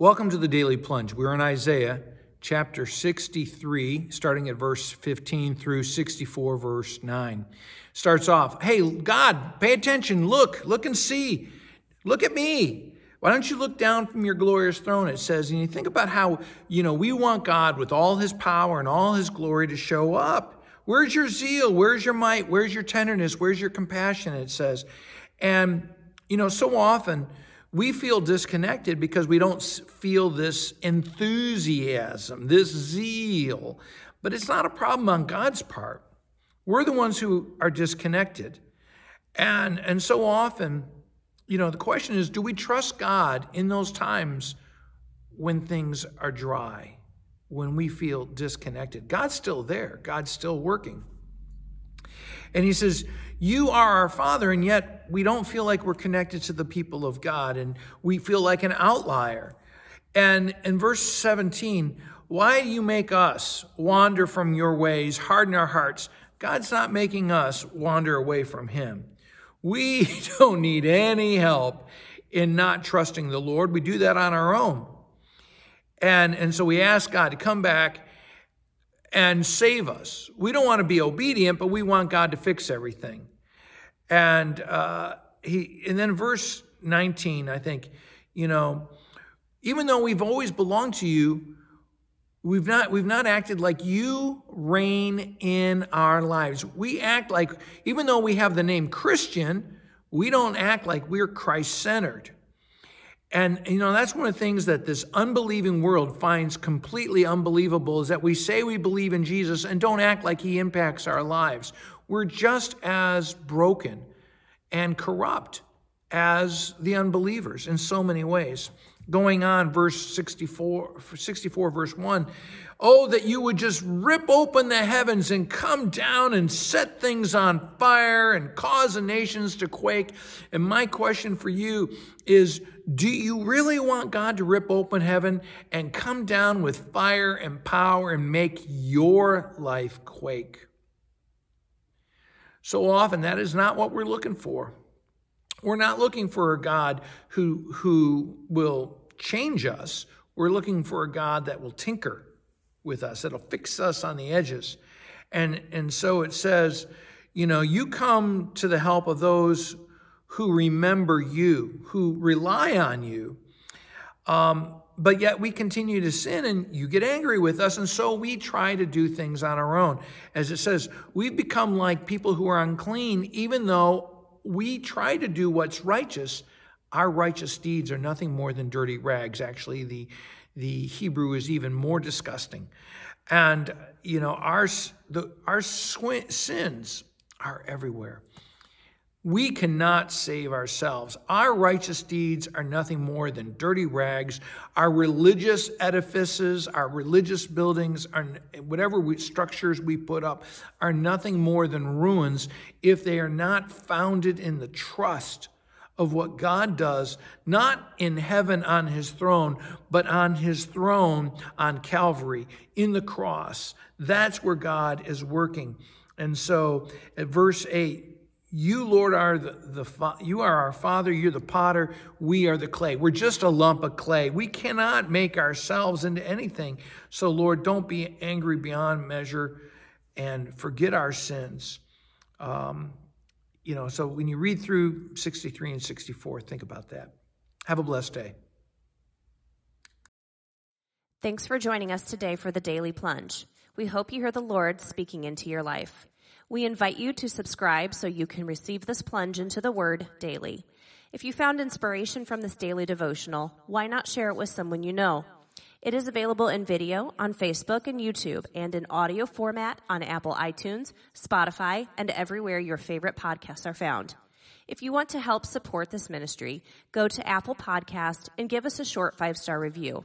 Welcome to the Daily Plunge. We're in Isaiah chapter 63, starting at verse 15 through 64, verse 9. Starts off, Hey, God, pay attention. Look, look and see. Look at me. Why don't you look down from your glorious throne? It says, and you think about how, you know, we want God with all his power and all his glory to show up. Where's your zeal? Where's your might? Where's your tenderness? Where's your compassion? It says. And, you know, so often, we feel disconnected because we don't feel this enthusiasm, this zeal. But it's not a problem on God's part. We're the ones who are disconnected. And, and so often, you know, the question is do we trust God in those times when things are dry, when we feel disconnected? God's still there, God's still working. And he says, You are our Father, and yet we don't feel like we're connected to the people of God, and we feel like an outlier. And in verse 17, why do you make us wander from your ways, harden our hearts? God's not making us wander away from Him. We don't need any help in not trusting the Lord. We do that on our own. And, and so we ask God to come back and save us. We don't want to be obedient, but we want God to fix everything. And uh, he, and then verse 19, I think, you know, even though we've always belonged to you, we've not we've not acted like you reign in our lives. We act like, even though we have the name Christian, we don't act like we're Christ centered. And, you know, that's one of the things that this unbelieving world finds completely unbelievable is that we say we believe in Jesus and don't act like he impacts our lives. We're just as broken and corrupt as the unbelievers in so many ways. Going on, verse 64, 64 verse 1. Oh, that you would just rip open the heavens and come down and set things on fire and cause the nations to quake. And my question for you is do you really want God to rip open heaven and come down with fire and power and make your life quake? So often, that is not what we're looking for. We're not looking for a God who, who will change us. We're looking for a God that will tinker with us, that'll fix us on the edges. And, and so it says, you know, you come to the help of those who remember you, who rely on you. Um, but yet we continue to sin and you get angry with us. And so we try to do things on our own. As it says, we've become like people who are unclean, even though we try to do what's righteous. Our righteous deeds are nothing more than dirty rags. Actually, the, the Hebrew is even more disgusting. And, you know, our, the, our sins are everywhere. We cannot save ourselves. Our righteous deeds are nothing more than dirty rags. Our religious edifices, our religious buildings, our, whatever we, structures we put up are nothing more than ruins if they are not founded in the trust of what God does, not in heaven on his throne, but on his throne on Calvary, in the cross. That's where God is working. And so at verse 8, you, Lord, are the, the you are our Father. You're the potter. We are the clay. We're just a lump of clay. We cannot make ourselves into anything. So, Lord, don't be angry beyond measure, and forget our sins. Um, you know. So when you read through 63 and 64, think about that. Have a blessed day. Thanks for joining us today for the Daily Plunge. We hope you hear the Lord speaking into your life. We invite you to subscribe so you can receive this plunge into the Word daily. If you found inspiration from this daily devotional, why not share it with someone you know? It is available in video on Facebook and YouTube and in audio format on Apple iTunes, Spotify, and everywhere your favorite podcasts are found. If you want to help support this ministry, go to Apple Podcast and give us a short five-star review.